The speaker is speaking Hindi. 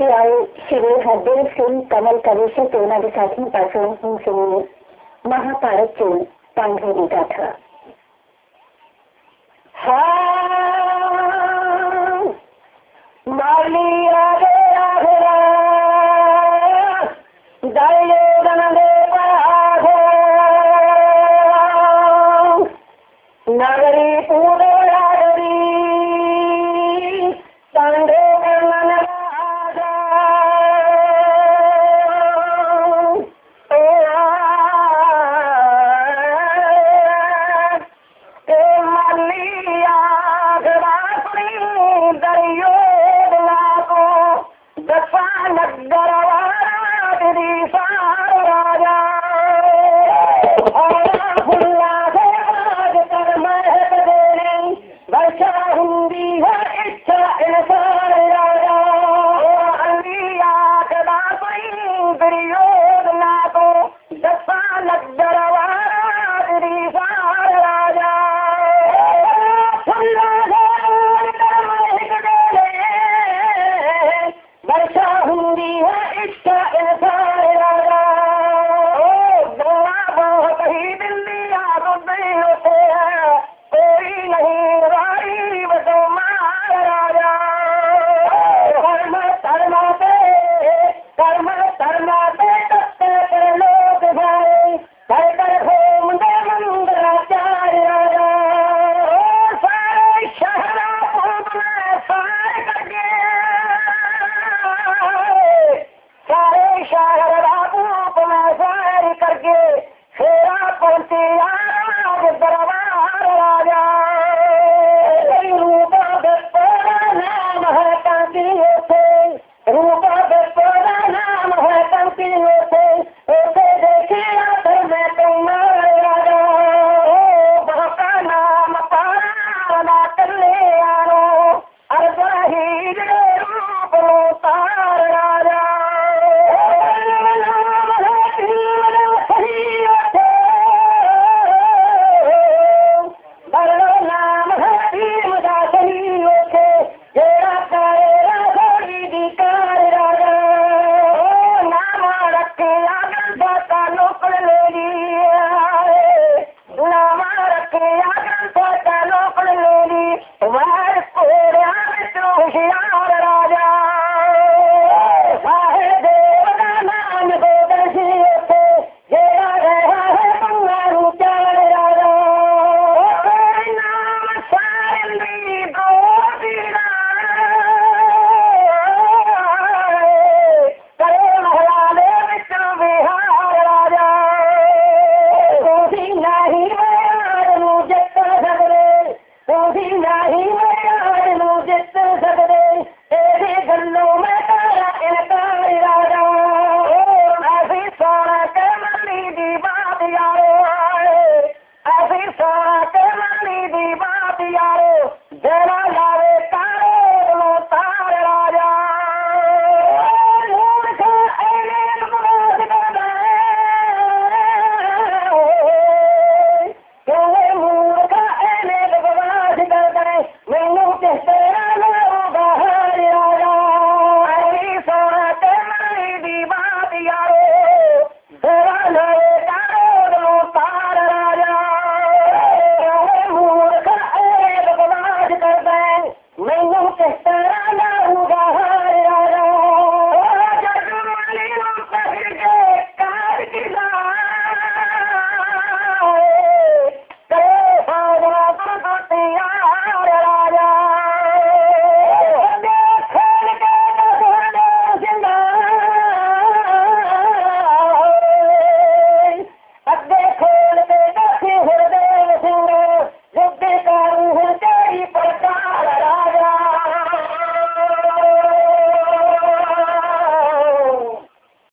तो आए श्री हरदेव सिंह, कमल कविशर सेना विशाखी परसों सिंह सिंह ने महाभारत से पांडव लिखा था नगरी Monte, Why?